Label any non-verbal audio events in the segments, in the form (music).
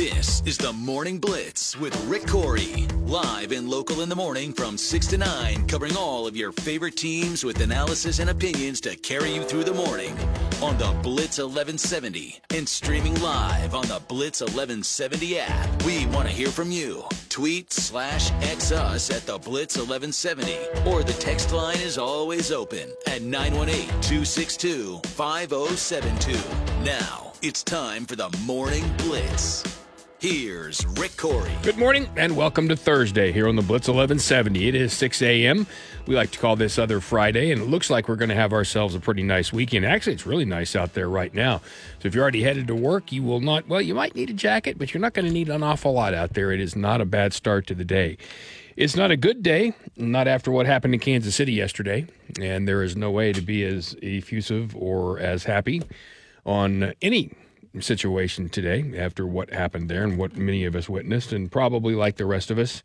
This is the Morning Blitz with Rick Couri. Live and local in the morning from 6 to 9, covering all of your favorite teams with analysis and opinions to carry you through the morning on the Blitz 1170 and streaming live on the Blitz 1170 app. We want to hear from you. Tweet slash X us at the Blitz 1170 or the text line is always open at 918 262 5072. Now it's time for the Morning Blitz. Here's Rick Couri. Good morning and welcome to Thursday here on the Blitz 1170. It is 6 a.m. We like to call this Other Friday, and it looks like we're going to have ourselves a pretty nice weekend. Actually, it's really nice out there right now. So if you're already headed to work, you will not, well, you might need a jacket, but you're not going to need an awful lot out there. It is not a bad start to the day. It's not a good day, not after what happened in Kansas City yesterday, and there is no way to be as effusive or as happy on any situation today after what happened there and what many of us witnessed, and probably like the rest of us,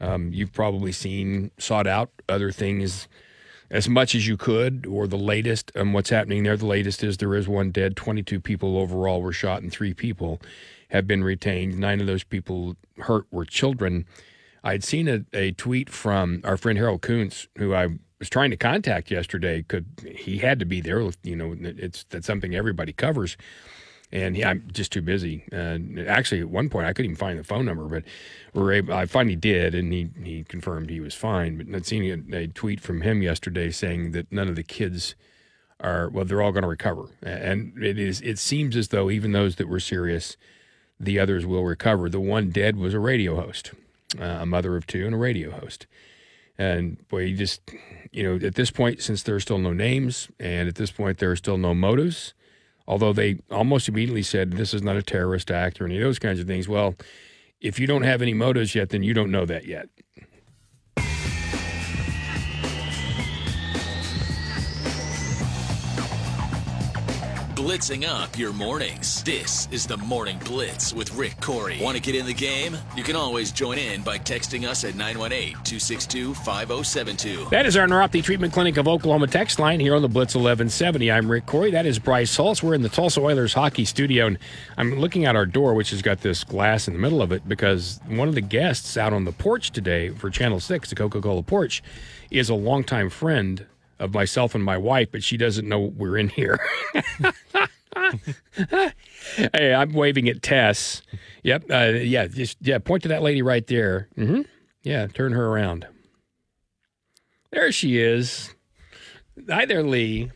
um, you've probably seen, sought out other things as much as you could, or the latest on what's happening there. The latest is there is one dead, 22 people overall were shot, and three people have been retained. Nine of those people hurt were children. I'd seen a, a tweet from our friend Harold Kuntz, who I was trying to contact yesterday. Could he had to be there? You know, it's that's something everybody covers and he, I'm just too busy. Actually, at one point, I couldn't even find the phone number, but we're able, I finally did, and he, he confirmed he was fine. But I'd seen a, a tweet from him yesterday saying that none of the kids are well, they're all going to recover, and it is. It seems as though even those that were serious, the others will recover. The one dead was a radio host, uh, a mother of two, and a radio host. And boy, you just, you know, at this point, since there are still no names, and at this point there are still no motives although they almost immediately said this is not a terrorist act or any of those kinds of things. Well, if you don't have any motives yet, then you don't know that yet. Blitzing up your mornings. This is the Morning Blitz with Rick Couri. Want to get in the game? You can always join in by texting us at 918 262 5072. That is our Neuropathy Treatment Clinic of Oklahoma text line here on the Blitz 1170. I'm Rick Couri. That is Bryce Hulse. We're in the Tulsa Oilers hockey studio, and I'm looking at our door, which has got this glass in the middle of it, because one of the guests out on the porch today for Channel 6, the Coca Cola porch, is a longtime friend of myself and my wife, but she doesn't know we're in here. (laughs) hey, I'm waving at Tess. Yep. Uh, yeah. Just yeah. Point to that lady right there. Mm-hmm. Yeah. Turn her around. There she is. Hi there, Lee.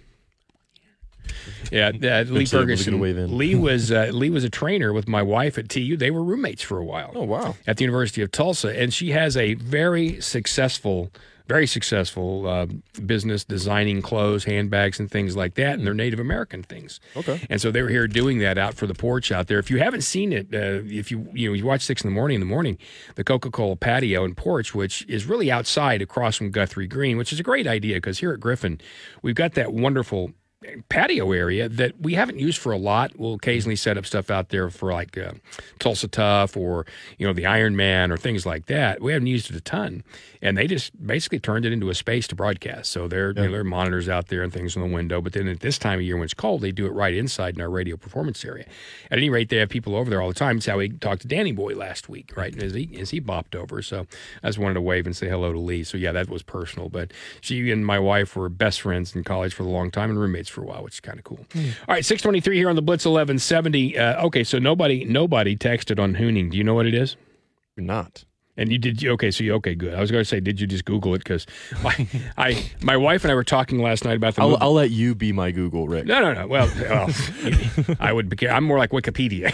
Yeah, uh, (laughs) Lee Ferguson. Lee (laughs) was uh, Lee was a trainer with my wife at TU. They were roommates for a while. Oh wow! At the University of Tulsa, and she has a very successful very successful uh, business designing clothes, handbags, and things like that, and they're Native American things. Okay. And so they were here doing that out for the porch out there. If you haven't seen it, uh, if you you know you watch six in the morning in the morning, the Coca Cola patio and porch, which is really outside across from Guthrie Green, which is a great idea because here at Griffin, we've got that wonderful patio area that we haven't used for a lot. We'll occasionally set up stuff out there for like uh, Tulsa Tough or you know the Iron Man or things like that. We haven't used it a ton, and they just basically turned it into a space to broadcast. So there, yeah. you know, there are monitors out there and things in the window. But then at this time of year when it's cold, they do it right inside in our radio performance area. At any rate, they have people over there all the time. It's how we talked to Danny Boy last week, right? As he as he bopped over, so I just wanted to wave and say hello to Lee. So yeah, that was personal. But she and my wife were best friends in college for a long time and roommates for a while, which is kind of cool. Mm. All right, 623 here on the Blitz 1170. Uh, okay, so nobody nobody texted on Hooning. Do you know what it is? Not. And you did okay? So you okay? Good. I was going to say, did you just Google it? Because (laughs) my, I, my wife and I were talking last night about the. I'll, I'll, let you be my Google, Rick. No, no, no. Well, well I would. Be, I'm more like Wikipedia.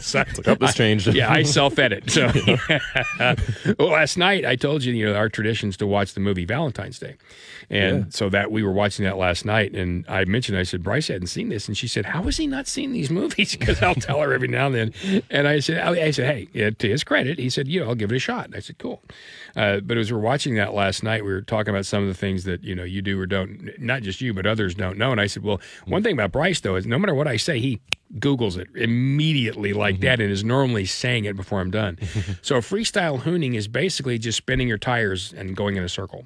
(laughs) so, Look this changed. I, yeah, I self-edit. So (laughs) yeah. well, last night I told you, you know, our traditions to watch the movie Valentine's Day, and yeah. so that we were watching that last night, and I mentioned, I said, Bryce hadn't seen this, and she said, How has he not seen these movies? Because I'll tell her every now and then, and I said, I, I said, Hey, to his credit, he said, you know, I'll give it a shot. And I said, cool. Uh, but as we are watching that last night, we were talking about some of the things that, you know, you do or don't, not just you, but others don't know. And I said, well, one thing about Bryce, though, is no matter what I say, he Googles it immediately like mm-hmm. that and is normally saying it before I'm done. (laughs) so freestyle hooning is basically just spinning your tires and going in a circle.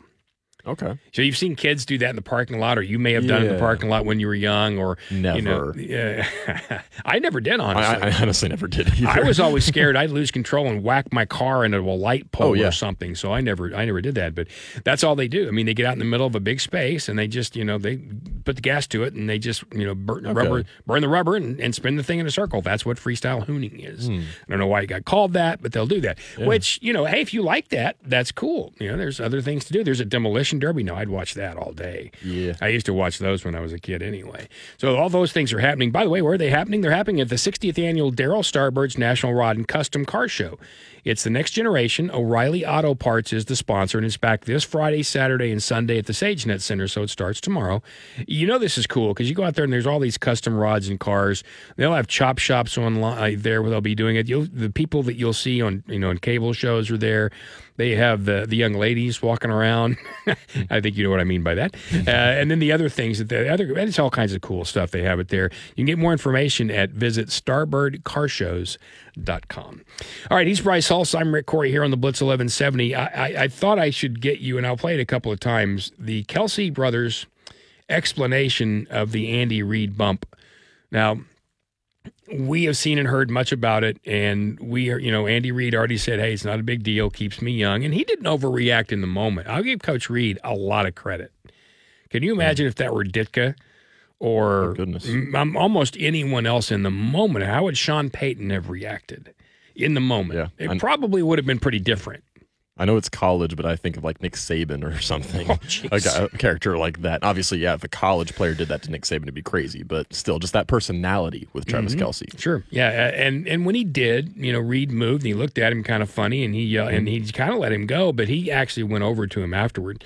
Okay. So you've seen kids do that in the parking lot, or you may have done it in the parking lot when you were young, or You know, Never. yeah. (laughs) I never did, honestly. I, I honestly never did either. I was always (laughs) scared I'd lose control and whack my car into a light pole Oh, yeah. or something. So I never, I never did that. But that's all they do. I mean, they get out in the middle of a big space and they just, you know, they put the gas to it and they just, you know, burn the Okay. rubber, burn the rubber and, and spin the thing in a circle. That's what freestyle hooning is. Hmm. I don't know why it got called that, but they'll do that. Which, you know, hey, if you like that, that's cool. You know, there's other things to do. There's a demolition derby. No, I'd watch that all day. Yeah. I used to watch those when I was a kid anyway. So all those things are happening. By the way, where are they happening? They're happening at the 60th annual Darryl Starbird's National Rod and Custom Car Show. It's the next generation. O'Reilly Auto Parts is the sponsor, and it's back this Friday, Saturday, and Sunday at the SageNet Center. So it starts tomorrow. You know this is cool because you go out there and there's all these custom rods and cars. They'll have chop shops online uh, there where they'll be doing it. You'll, the people that you'll see on you know in cable shows are there. They have the the young ladies walking around. (laughs) I think you know what I mean by that. Uh, and then the other things that the other it's all kinds of cool stuff they have it there. You can get more information at visit starbirdcarshows.com. All right, he's Bryce Hulse. I'm Rick Couri here on the Blitz 1170. I, I, I thought I should get you, and I'll play it a couple of times. The Kelce brothers explanation of the Andy Reid bump. Now, we have seen and heard much about it, and we are, you know, Andy Reid already said, "Hey, it's not a big deal, keeps me young," and he didn't overreact in the moment. I'll give Coach Reid a lot of credit. Can you imagine if that were Ditka or Oh, almost anyone else in the moment? How would Sean Payton have reacted in the moment? Yeah, it I- probably would have been pretty different. I know it's college, but I think of like Nick Saban or (laughs) something. Oh, a, guy- a character like that. Obviously, yeah, if a college player did that to Nick Saban, it'd be crazy. But still, just that personality with Travis Kelce. Sure. Yeah, and and when he did, you know, Reid moved and he looked at him kind of funny and he uh, and he kind of let him go, but he actually went over to him afterward.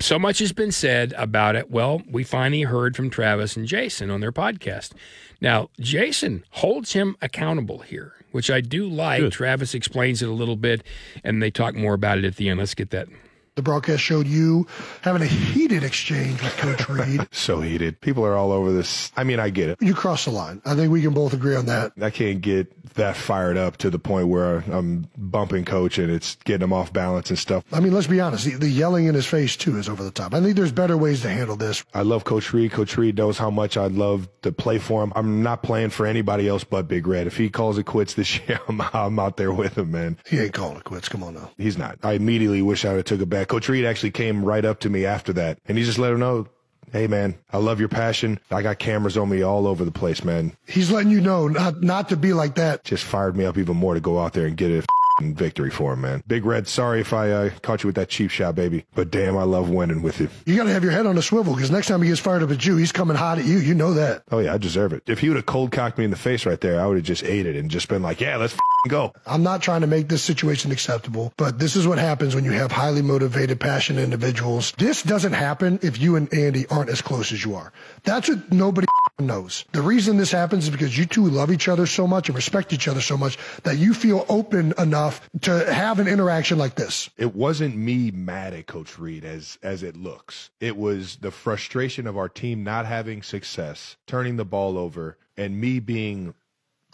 So much has been said about it. Well, we finally heard from Travis and Jason on their podcast. Now, Jason holds him accountable here, which I do like. Good. Travis explains it a little bit and they talk more about it at the end. Let's get that. The broadcast showed you having a heated exchange with Coach (laughs) Reid. so heated. People are all over this. I mean, I get it. You crossed the line. I think we can both agree on that. I can't get that fired up to the point where I'm bumping coach and it's getting him off balance and stuff. I mean, let's be honest. The, the yelling in his face too is over the top. I think there's better ways to handle this. I love Coach Reid. Coach Reid knows how much I love to play for him. I'm not playing for anybody else but Big Red. If he calls it quits this (laughs) year, I'm, I'm out there with him, man. He ain't calling it quits. Come on now. He's not. I immediately wish I would have took a back. Coach Reid actually came right up to me after that, and he just let him know, "Hey, man, I love your passion. I got cameras on me all over the place, man." He's letting you know not not to be like that. Just fired me up even more to go out there and get a victory for him, man. Big Red, sorry if I uh, caught you with that cheap shot, baby, but damn, I love winning with you. You got to have your head on a swivel because next time he gets fired up at you, he's coming hot at you. You know that. Oh yeah, I deserve it. If he would have cold cocked me in the face right there, I would have just ate it and just been like, "Yeah, let's go." I'm not trying to make this situation acceptable, but this is what happens when you have highly motivated, passionate individuals. This doesn't happen if you and Andy aren't as close as you are. That's what nobody (laughs) knows. The reason this happens is because you two love each other so much and respect each other so much that you feel open enough to have an interaction like this. It wasn't me mad at Coach Reid as as it looks. It was the frustration of our team not having success, turning the ball over, and me being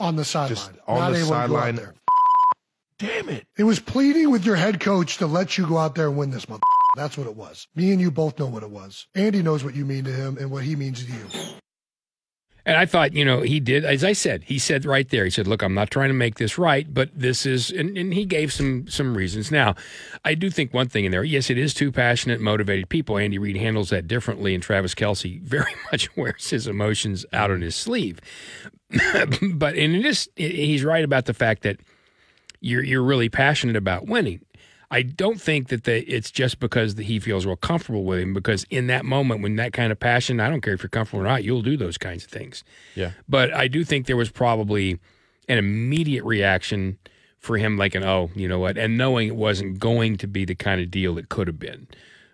On the sideline. just on not the able to go out sideline. there. Damn it! It was pleading with your head coach to let you go out there and win this month. That's what it was. Me and you both know what it was. Andy knows what you mean to him and what he means to you. And I thought, you know, he did, as I said, he said right there, he said, look, I'm not trying to make this right, but this is, and, and he gave some some reasons. Now, I do think one thing in there, yes, it is two passionate, motivated people. Andy Reid handles that differently, and Travis Kelce (laughs) very much wears his emotions out on his sleeve. (laughs) but, and it is, he's right about the fact that you're, you're really passionate about winning. I don't think that they, it's just because that he feels real comfortable with him. Because in that moment, when that kind of passion, I don't care if you're comfortable or not, you'll do those kinds of things. Yeah. But I do think there was probably an immediate reaction for him, like an oh, you know what, and knowing it wasn't going to be the kind of deal it could have been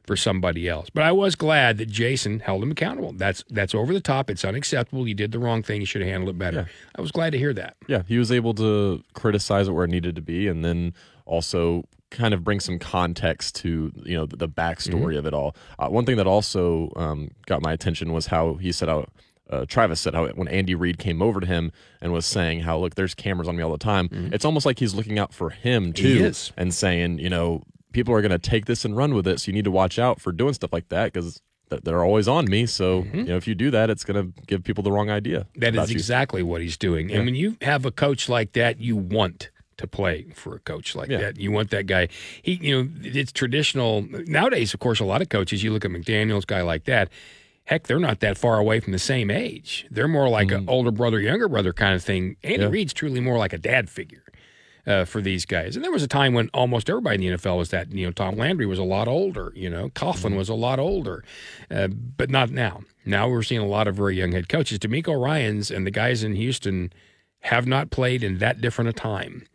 for somebody else. But I was glad that Jason held him accountable. That's that's over the top. It's unacceptable. You did the wrong thing. You should have handled it better. I was glad to hear that. Yeah, he was able to criticize it where it needed to be, and then also kind of bring some context to you know the, the backstory of it all. Uh, one thing that also um, got my attention was how he said how. Uh, Travis said how when Andy Reid came over to him and was saying how look there's cameras on me all the time. It's almost like he's looking out for him too is. and saying you know people are going to take this and run with it. So you need to watch out for doing stuff like that because they're always on me. So Mm-hmm. you know, if you do that, it's going to give people the wrong idea. That is is you. exactly what he's doing. And when you have a coach like that, you want to play for a coach like Yeah. that. You want that guy. He, you know, it's traditional nowadays. Of course, a lot of coaches. You look at McDaniel's, guy like that. Heck, they're not that far away from the same age. They're more like an older brother, younger brother kind of thing. Andy Mm-hmm. Yeah. Reid's truly more like a dad figure. Uh, for these guys, and there was a time when almost everybody in the NFL was that. You know, Tom Landry was a lot older. You know, Coughlin Mm-hmm. was a lot older, uh, but not now. Now we're seeing a lot of very young head coaches. DeMeco Ryans and the guys in Houston have not played in that different a time.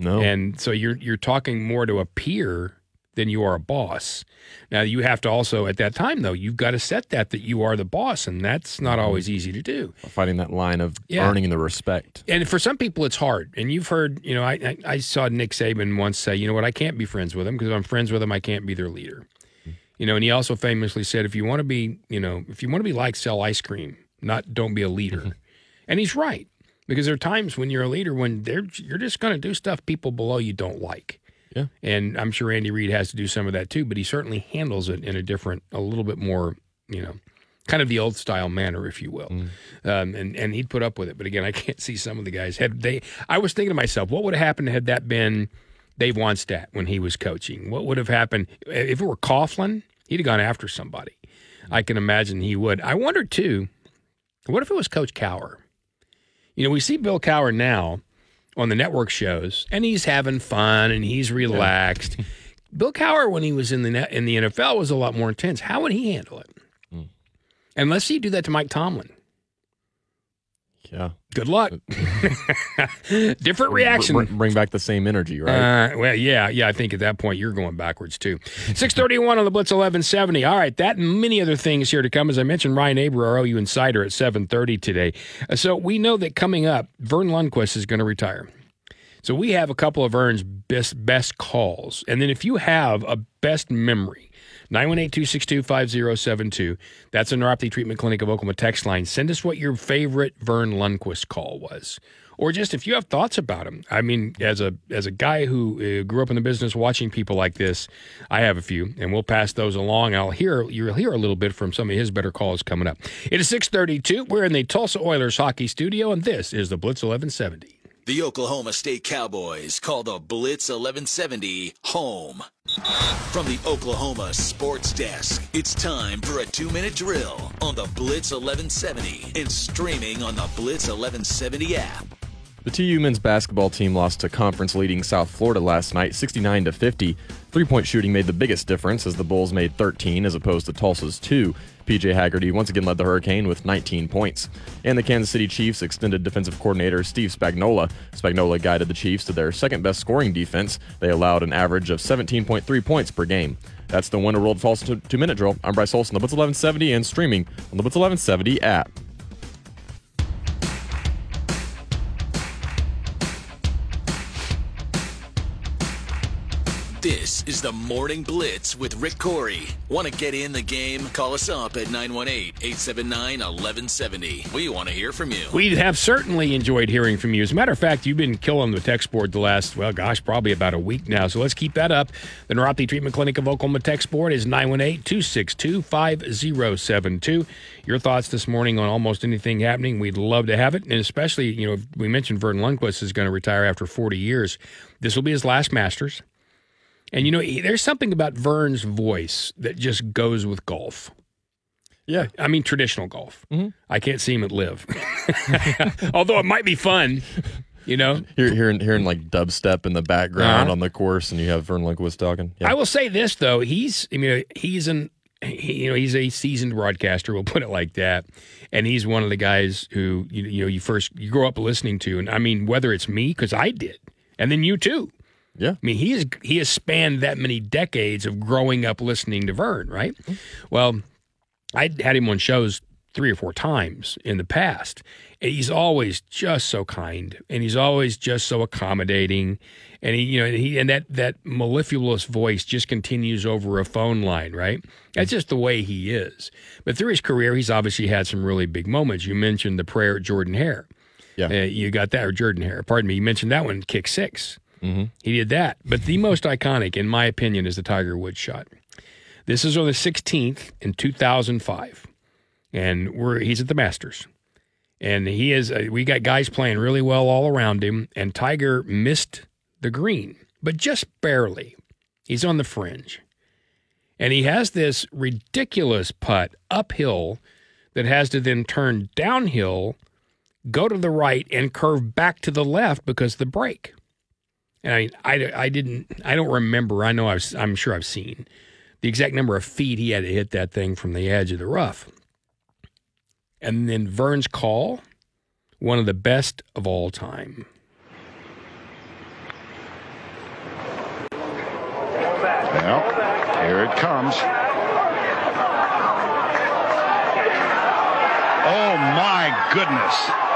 No. And so you're you're talking more to a peer than you are a boss. Now you have to also at that time though, you've got to set that that you are the boss and that's not mm-hmm. always easy to do. Finding that line of Yeah. earning the respect. And for some people it's hard. And you've heard, you know, I I, I saw Nick Saban once say, you know what, I can't be friends with him because if I'm friends with him, I can't be their leader. Mm-hmm. You know, and he also famously said, if you want to be, you know, if you want to be like sell ice cream, not don't be a leader. Mm-hmm. And he's right because there are times when you're a leader when they're you're just going to do stuff people below you don't like. Yeah. And I'm sure Andy Reid has to do some of that too, but he certainly handles it in a different, a little bit more, you know, kind of the old style manner, if you will. Um, and and he'd put up with it. But again, I (laughs) can't see some of the guys had they. I was thinking to myself, what would have happened had that been Dave Wannstedt when he was coaching? What would have happened if it were Coughlin? He'd have gone after somebody. I can imagine he would. I wonder too. What if it was Coach Cowher? You know, we see Bill Cowher now on the network shows, and he's having fun and he's relaxed. (laughs) Bill Cowher, when he was in the net, in the NFL, was a lot more intense. How would he handle it? Hmm. And let's see do that to Mike Tomlin. Yeah. Good luck. (laughs) Different reaction. Br- bring back the same energy, right? Uh, well, yeah, yeah. I think at that point you're going backwards too. Six thirty-one on the Blitz eleven seventy. All right, that and many other things here to come. As I mentioned, Ryan Aber, our OU insider, at seven thirty today. Uh, So we know that coming up, Verne Lundquist is going to retire. So we have a couple of Verne's best best calls, and then if you have a best memory. 918-262-5072. That's a neuropathy treatment clinic of Oklahoma text line. Send us what your favorite Verne Lundquist call was or just if you have thoughts about him. I mean, as a as a guy who uh, grew up in the business watching people like this, I have a few, and we'll pass those along. I'll hear you'll hear a little bit from some of his better calls coming up. It is six thirty two. We're in the Tulsa Oilers hockey studio, and this is the Blitz eleven seventy. The Oklahoma State Cowboys call the Blitz 1170 home. From the Oklahoma Sports Desk, it's time for a two minute drill on the Blitz 1170 and streaming on the Blitz 1170 app. The TU men's basketball team lost to conference leading South Florida last night, 69 to 50. Three point shooting made the biggest difference as the Bulls made 13 as opposed to Tulsa's 2. PJ Haggerty once again led the Hurricane with 19 points. And the Kansas City Chiefs extended defensive coordinator Steve Spagnuolo. Spagnuolo guided the Chiefs to their second best scoring defense. They allowed an average of 17.3 points per game. That's the Winter World False two minute drill. I'm Bryce Olson, the Blitz 1170, and streaming on the Blitz 1170 app. This is the Morning Blitz with Rick Couri. Want to get in the game? Call us up at 918 879 1170. We want to hear from you. We have certainly enjoyed hearing from you. As a matter of fact, you've been killing the text board the last, well, gosh, probably about a week now. So let's keep that up. The Neuropathy Treatment Clinic of Oklahoma text board is 918 262 5072. Your thoughts this morning on almost anything happening, we'd love to have it. And especially, you know, we mentioned Verne Lundquist is going to retire after 40 years. This will be his last Masters. And, you know, there's something about Verne's voice that just goes with golf. Yeah. I mean, traditional golf. I can't see him at live. (laughs) Although it might be fun, you know. Here, hearing, hearing like dubstep in the background Uh-huh. on the course, and you have Verne Lundquist talking. Yeah. I will say this though, he's I mean he's an he, you know he's a seasoned broadcaster. We'll put it like that, and he's one of the guys who you, you know you first you grow up listening to, and I mean whether it's me because I did, and then you too. Yeah. I mean, he is he has spanned that many decades of growing up listening to Verne, right? Well, I had him on shows three or four times in the past, and he's always just so kind, and he's always just so accommodating, and he, you know, he and that that mellifluous voice just continues over a phone line, right? That's just the way he is. But through his career, he's obviously had some really big moments. You mentioned the prayer at Jordan Hare. Yeah. Uh, you got that, or Jordan Hare. Pardon me. You mentioned that one, kick six. He did that. But the most iconic, in my opinion, is the Tiger Woods shot. This is on the 16th in 2005, and we're he's at the Masters, and he is. Uh, we got guys playing really well all around him, and Tiger missed the green, but just barely. He's on the fringe, and he has this ridiculous putt uphill that has to then turn downhill, go to the right, and curve back to the left because the break. And I, I, I didn't, I don't remember. I know I've, I'm sure I've seen the exact number of feet he had to hit that thing from the edge of the rough. And then Verne's call, one of the best of all time. Well, here it comes. Oh my goodness.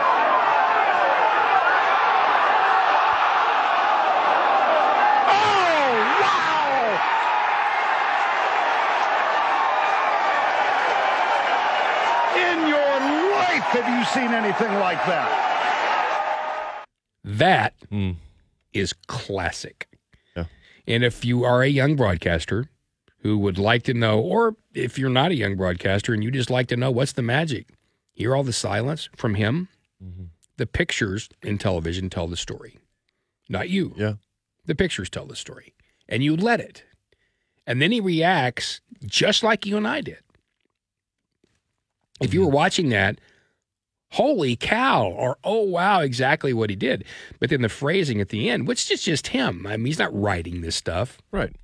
Have you seen anything like that? That is Mm. classic. Yeah. And if you are a young broadcaster who would like to know, or if you're not a young broadcaster and you just like to know what's the magic, hear all the silence from him. Mm-hmm. The pictures in television tell the story, not you. Yeah. The pictures tell the story, and you let it. And then he reacts just like you and I did. If you were watching that, holy cow, or oh wow, exactly what he did. But then the phrasing at the end, which is just him. I mean, he's not writing this stuff. Right.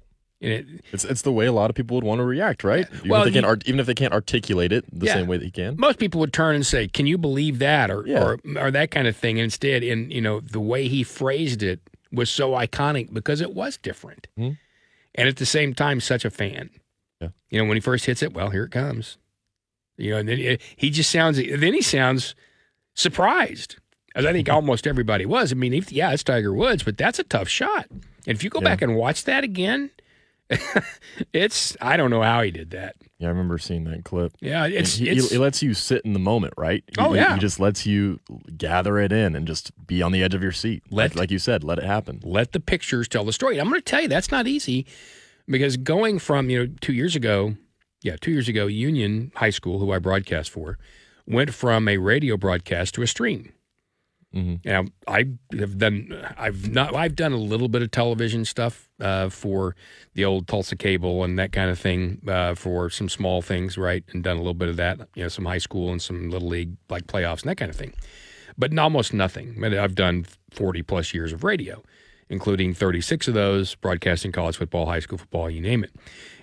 And it, It's it's the way a lot of people would want to react, right? Even Well, if they can't even if they can't articulate it the Yeah. same way that he can. most people would turn and say, "Can you believe that?" or Yeah. or or that kind of thing. And instead, in you know, the way he phrased it was so iconic because it was different, Mhm. and at the same time, such a fan. Yeah. You know, when he first hits it, well, here it comes. You know, and then eh, he just sounds. Then he sounds surprised, as I think (laughs) almost everybody was. I mean, if, yeah, it's Tiger Woods, but that's a tough shot. And if you go Yeah. back and watch that again, (laughs) it's I don't know how he did that. Yeah, I remember seeing that clip. Yeah, it's he, it's he, lets you sit in the moment, right? He- Oh, yeah. He just lets you gather it in and just be on the edge of your seat. Let- like, like you said, let it happen. let the pictures tell the story. I'm going to tell you that's not easy because going from, you know, two years ago, yeah, two years ago, Union High School, who I broadcast for, went from a radio broadcast to a stream. Mhm. Now I have done, I've not, I've done a little bit of television stuff uh, for the old Tulsa cable and that kind of thing uh, for some small things, right? And done a little bit of that, you know, some high school and some little league like playoffs and that kind of thing but almost nothing. I've done 40 plus years of radio, including 36 of those broadcasting college football, high school football, you name it.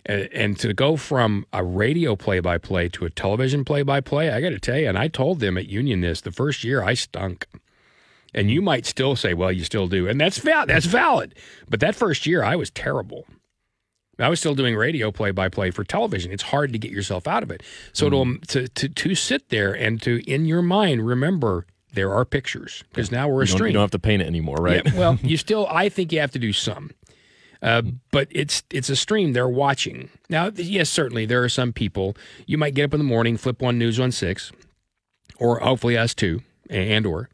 And, and to go from a radio play by play to a television play by play, I got to tell you, and I told them at Union this the first year I stunk. And you might still say, well, you still do. And that's val- that's valid. But that first year I was terrible. I was still doing radio play by play for television. It's hard to get yourself out of it. So to, hmm. um, to to to sit there and to in your mind remember there are pictures because now we're a You stream. you don't have to paint it anymore, right? Yeah, well, (laughs) you still. I think you have to do some, uh, but it's it's a stream. They're watching now. Yes, certainly there are some people. You might get up in the morning, flip one news on six, or hopefully us too, and or,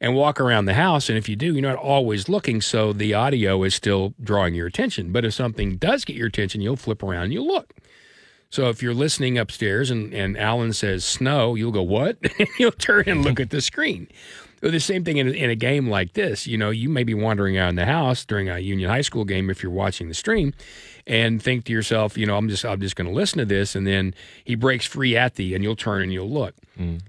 and walk around the house. And if you do, you're not always looking, so the audio is still drawing your attention. But if something does get your attention, you'll flip around and you'll look. So if you're listening upstairs and, and Alan says snow, you'll go, what? (laughs) and you'll turn and look at the screen. Well, the same thing in, in a game like this. You know, you may be wandering around the house during a Union High School game if you're watching the stream, and think to yourself, you know, I'm just I'm just going to listen to this, and then he breaks free at the, and you'll turn and you'll look.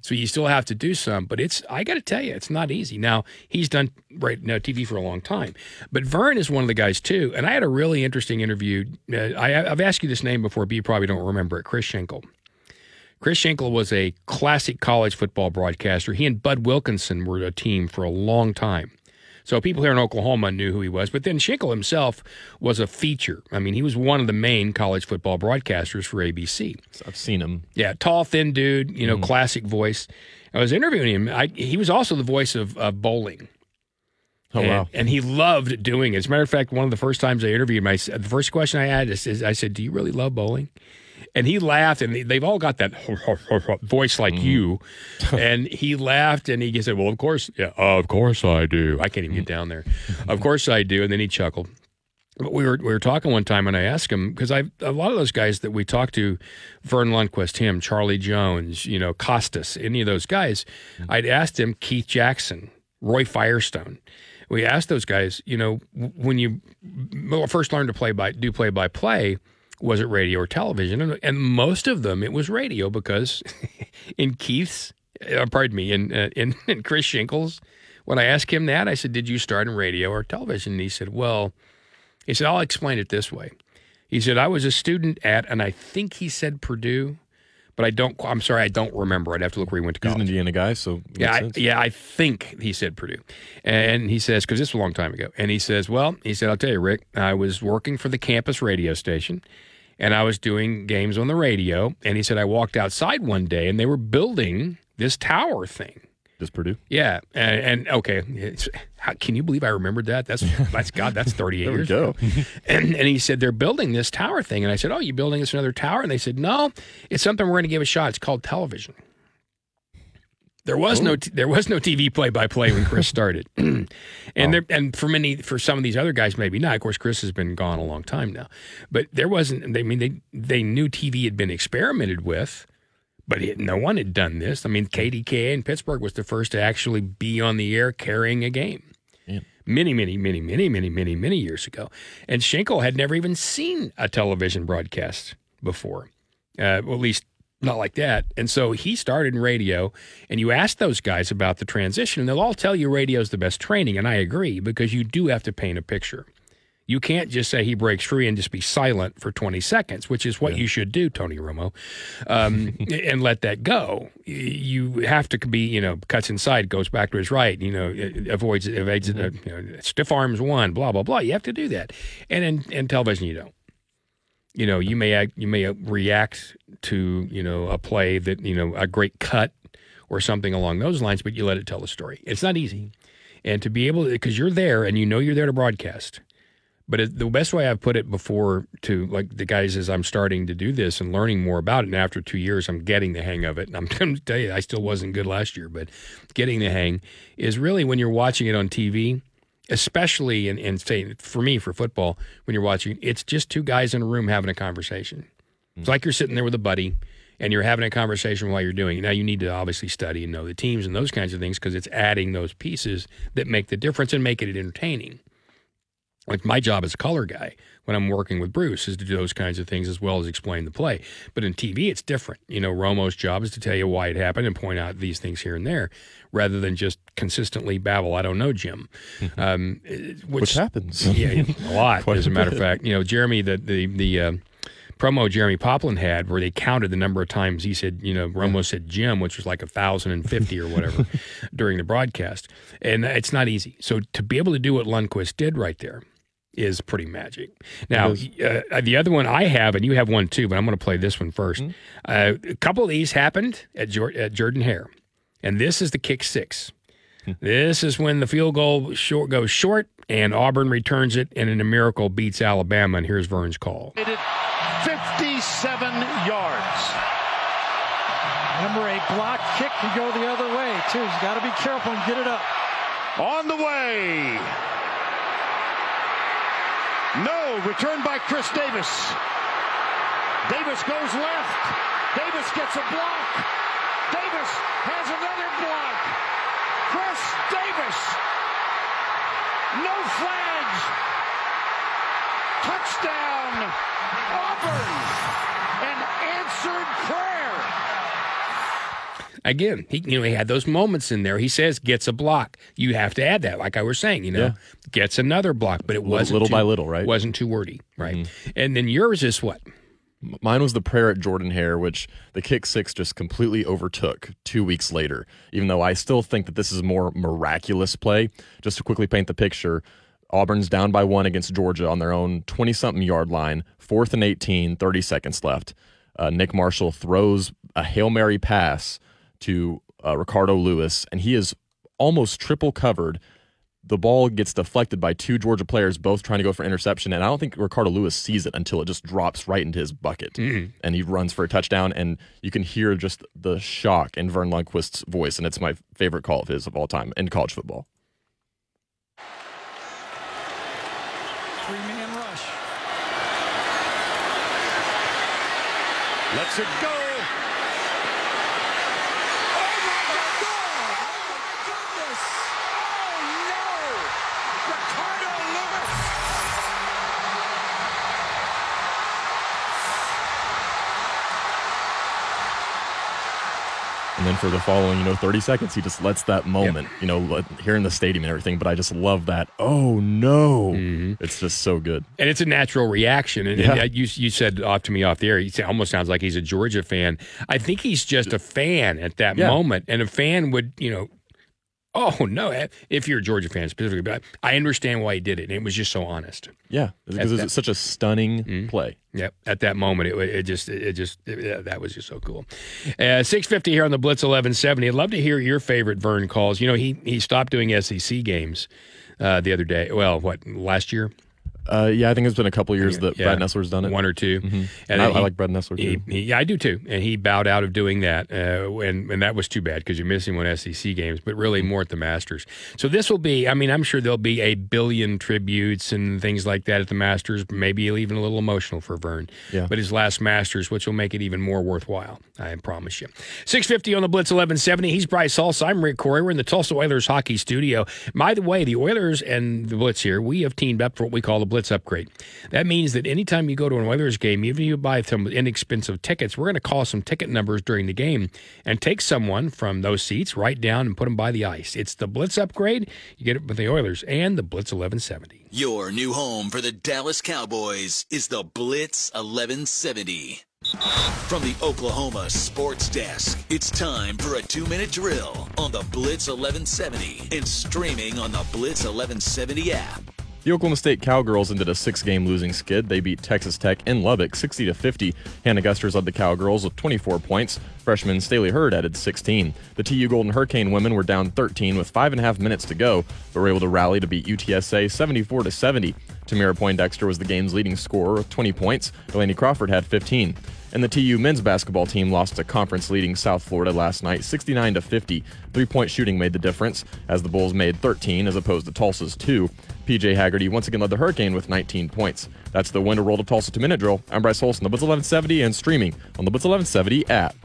So you still have to do some, but it's I got to tell you, it's not easy. Now he's done right now TV for a long time, but Verne is one of the guys too. And I had a really interesting interview. Uh, I, I've asked you this name before, but you probably don't remember it. Chris Schenkel. Chris Schenkel was a classic college football broadcaster. He and Bud Wilkinson were a team for a long time. So people here in Oklahoma knew who he was. But then Schenkel himself was a feature. I mean, he was one of the main college football broadcasters for ABC. I've seen him. Yeah, tall, thin dude, you know, Mm-hmm. classic voice. I was interviewing him. I, he was also the voice of uh, bowling. Oh and, wow. And he loved doing it. As a matter of fact, one of the first times I interviewed him, I, the first question I had is, is I said, "Do you really love bowling?" And he laughed, and they've all got that (laughs) voice like mm. you. (laughs) And he laughed, and he said, "Well, of course, yeah, of course I do. I can't even get mm. down there. (laughs) of course I do." And then he chuckled. But we were we were talking one time, and I asked him because I a lot of those guys that we talked to, Verne Lundquist, him, Charlie Jones, you know, Costas, any of those guys, mm. I'd asked him Keith Jackson, Roy Firestone. We asked those guys, you know, when you first learned to play by do play by play, was it radio or television? And, and most of them it was radio because (laughs) in Keith's, uh, pardon me, in, uh, in (laughs) in Chris Schenkel's, when I asked him that, I said, "Did you start in radio or television?" And he said, "Well." He said, I'll explain it this way. He said, I was a student at, and I think he said Purdue, but I don't, I'm sorry, I don't remember. I'd have to look where he went to college. He's an. Indiana guy, so Yeah, I, yeah, I think he said Purdue. And he says, because this was a long time ago. And he says, well, he said, I'll tell you, Rick, I was working for the campus radio station and I was doing games on the radio. And he said, I walked outside one day and they were building this tower thing. Just Purdue. Yeah, and, and okay, how, can you believe I remembered that? That's (laughs) that's God, that's thirty eight There we years go. ago. And, and he said they're building this tower thing, and I said, "Oh, you building us another tower?" And they said, "No, it's something we're going to give a shot. It's called television." There was no oh. t- there was no TV play by play when Chris (laughs) started, (clears throat) and there and for many for some of these other guys maybe not. Of course, Chris has been gone a long time now, but there wasn't. I mean, they they knew TV had been experimented with, but it, no one had done this. I mean, KDKA in Pittsburgh was the first to actually be on the air carrying a game. Yeah. Many, many, many, many, many, many, many years ago. And Schenkel had never even seen a television broadcast before, uh, well, at least not like that. And so he started in radio. And you ask those guys about the transition, and they'll all tell you radio's the best training. And I agree because you do have to paint a picture. You can't just say he breaks free and just be silent for 20 seconds, which is what you should do, Tony Romo, um, (laughs) and let that go. You have to be, you know, cuts inside, goes back to his right, you know, avoids, evades, uh, you know, stiff arms one, blah, blah, blah. You have to do that. And in, in television, you don't. You know, you may act, you may react to, you know, a play that, you know, a great cut or something along those lines, but you let it tell the story. It's not easy. And to be able to, because you're there and you know you're there to broadcast. But it, the best way I've put it before to like the guys is I'm starting to do this and learning more about it. And after two years, I'm getting the hang of it. And I'm (laughs) going to tell you, I still wasn't good last year, but getting the hang is really when you're watching it on TV, especially in, in say for me for football, when you're watching, it's just two guys in a room having a conversation. It's like you're sitting there with a buddy and you're having a conversation while you're doing it. Now you need to obviously study and know the teams and those kinds of things because it's adding those pieces that make the difference and make it entertaining like my job as a color guy when I'm working with Bruce is to do those kinds of things as well as explain the play. But in TV, it's different. You know, Romo's job is to tell you why it happened and point out these things here and there, rather than just consistently babble. I don't know, Jim. Um, which, Which happens. yeah, (laughs) a lot. Quite as a a matter of fact, you know, Jeremy, the the the. Uh, Promo Jeremy Poplin had, where they counted the number of times he said, you know, Romo said Jim, which was like a thousand and fifty or whatever (laughs) during the broadcast, and it's not easy. So to be able to do what Lundquist did right there, is pretty magic. Now, uh, the other one I have, and you have one too, but I'm going to play this one 1st Uh, a couple of these happened at, Jor- at Jordan Hare, and this is the kick six. this is when the field goal short goes short, and Auburn returns it, and in a miracle beats Alabama. And here's Verne's call. 57 yards. Number eight block kick can go the other way too. He's got to be careful and get it up. On the way. No, return by Chris Davis. Davis goes left. Davis gets a block. Davis has another block. Chris Davis. No flags. Touchdown. Auburn. An answered prayer. Again, he you know he had those moments in there. He says gets a block. You have to add that, like I was saying. You know, Yeah. gets another block, but it wasn't little too- by little, right? Mm-hmm. Wasn't too wordy, right? And then yours is what? Mine was the prayer at Jordan Hare, which the kick six just completely overtook two weeks later. Even though I still think that this is a more miraculous play. Just to quickly paint the picture, Auburn's down by one against Georgia on their own 20 something yard line, fourth and 18, 30 seconds left. Uh, Nick Marshall throws a Hail Mary pass to uh, Ricardo Louis, and he is almost triple covered the ball gets deflected by two Georgia players, both trying to go for interception. And I don't think Ricardo Louis sees it until it just drops right into his bucket. Mm-hmm. And he runs for a touchdown. And you can hear just the shock in Verne Lundquist's voice. And it's my favorite call of his of all time in college football. Three man rush. Lets it go. And then for the following, you know, 30 seconds, he just lets that moment, you know, let, here in the stadium and everything. But I just love that. Oh, no. Mm-hmm. It's just so good. And it's a natural reaction. And, Yeah. and you, you said off to me off the air, he almost sounds like he's a Georgia fan. I think he's just a fan at that Yeah. moment. And a fan would, you know, oh, (laughs) no, if you're a Georgia fan specifically, but I, I understand why he did it. And it was just so honest. Yeah. Because it's such a stunning play. Yep. At that moment, it, it just, it just, it, that was just so cool. Uh, Six fifty here on the Blitz eleven seventy. I'd love to hear your favorite Verne calls. You know, he he stopped doing SEC games uh, the other day. Well, what last year? Uh, yeah, I think it's been a couple years that Yeah. Brad Nessler's done it. One or 2 Mhm. And I, then I like Brad Nessler He, too. he- yeah, I do too. And he bowed out of doing that, uh, and and that was too bad because you're missing one SEC games, but really more at the Masters. So this will be. I mean, I'm sure there'll be a billion tributes and things like that at the Masters. Maybe even a little emotional for Verne. Yeah. But his last Masters, which will make it even more worthwhile. I promise you. 650 on the Blitz 1170. He's Bryce Hulse. I'm Rick Couri. We're in the Tulsa Oilers hockey studio. By the way, the Oilers and the Blitz here, we have teamed up for what we call the Blitz upgrade. That means that anytime you go to an Oilers game, even if you buy some inexpensive tickets, we're going to call some ticket numbers during the game and take someone from those seats right down and put them by the ice. It's the Blitz upgrade. You get it with the Oilers and the Blitz 1170. Your new home for the Dallas Cowboys is the Blitz 1170. From the Oklahoma Sports Desk, it's time for a two minute drill on the Blitz 1170 and streaming on the Blitz 1170 app. The Oklahoma State Cowgirls ended a six-game losing skid. They beat Texas Tech in Lubbock 60 to 50. Hannah Gusters led the Cowgirls with 24 points. Freshman Stailee Heard added 16. The TU Golden Hurricane women were down 13 with five and a half minutes to go, but were able to rally to beat UTSA 74 to 70. Temira Poindexter was the game's leading scorer with 20 points. Delaney Crawford had 15. And the TU men's basketball team lost to conference leading South Florida last night 69 to 50. Three point shooting made the difference, as the Bulls made 13 as opposed to Tulsa's 2. PJ Haggerty once again led the Hurricane with 19 points. That's the winter roll to Tulsa two minute drill. I'm Bryce Olson, the Blitz 1170, and streaming on the Blitz 1170 app.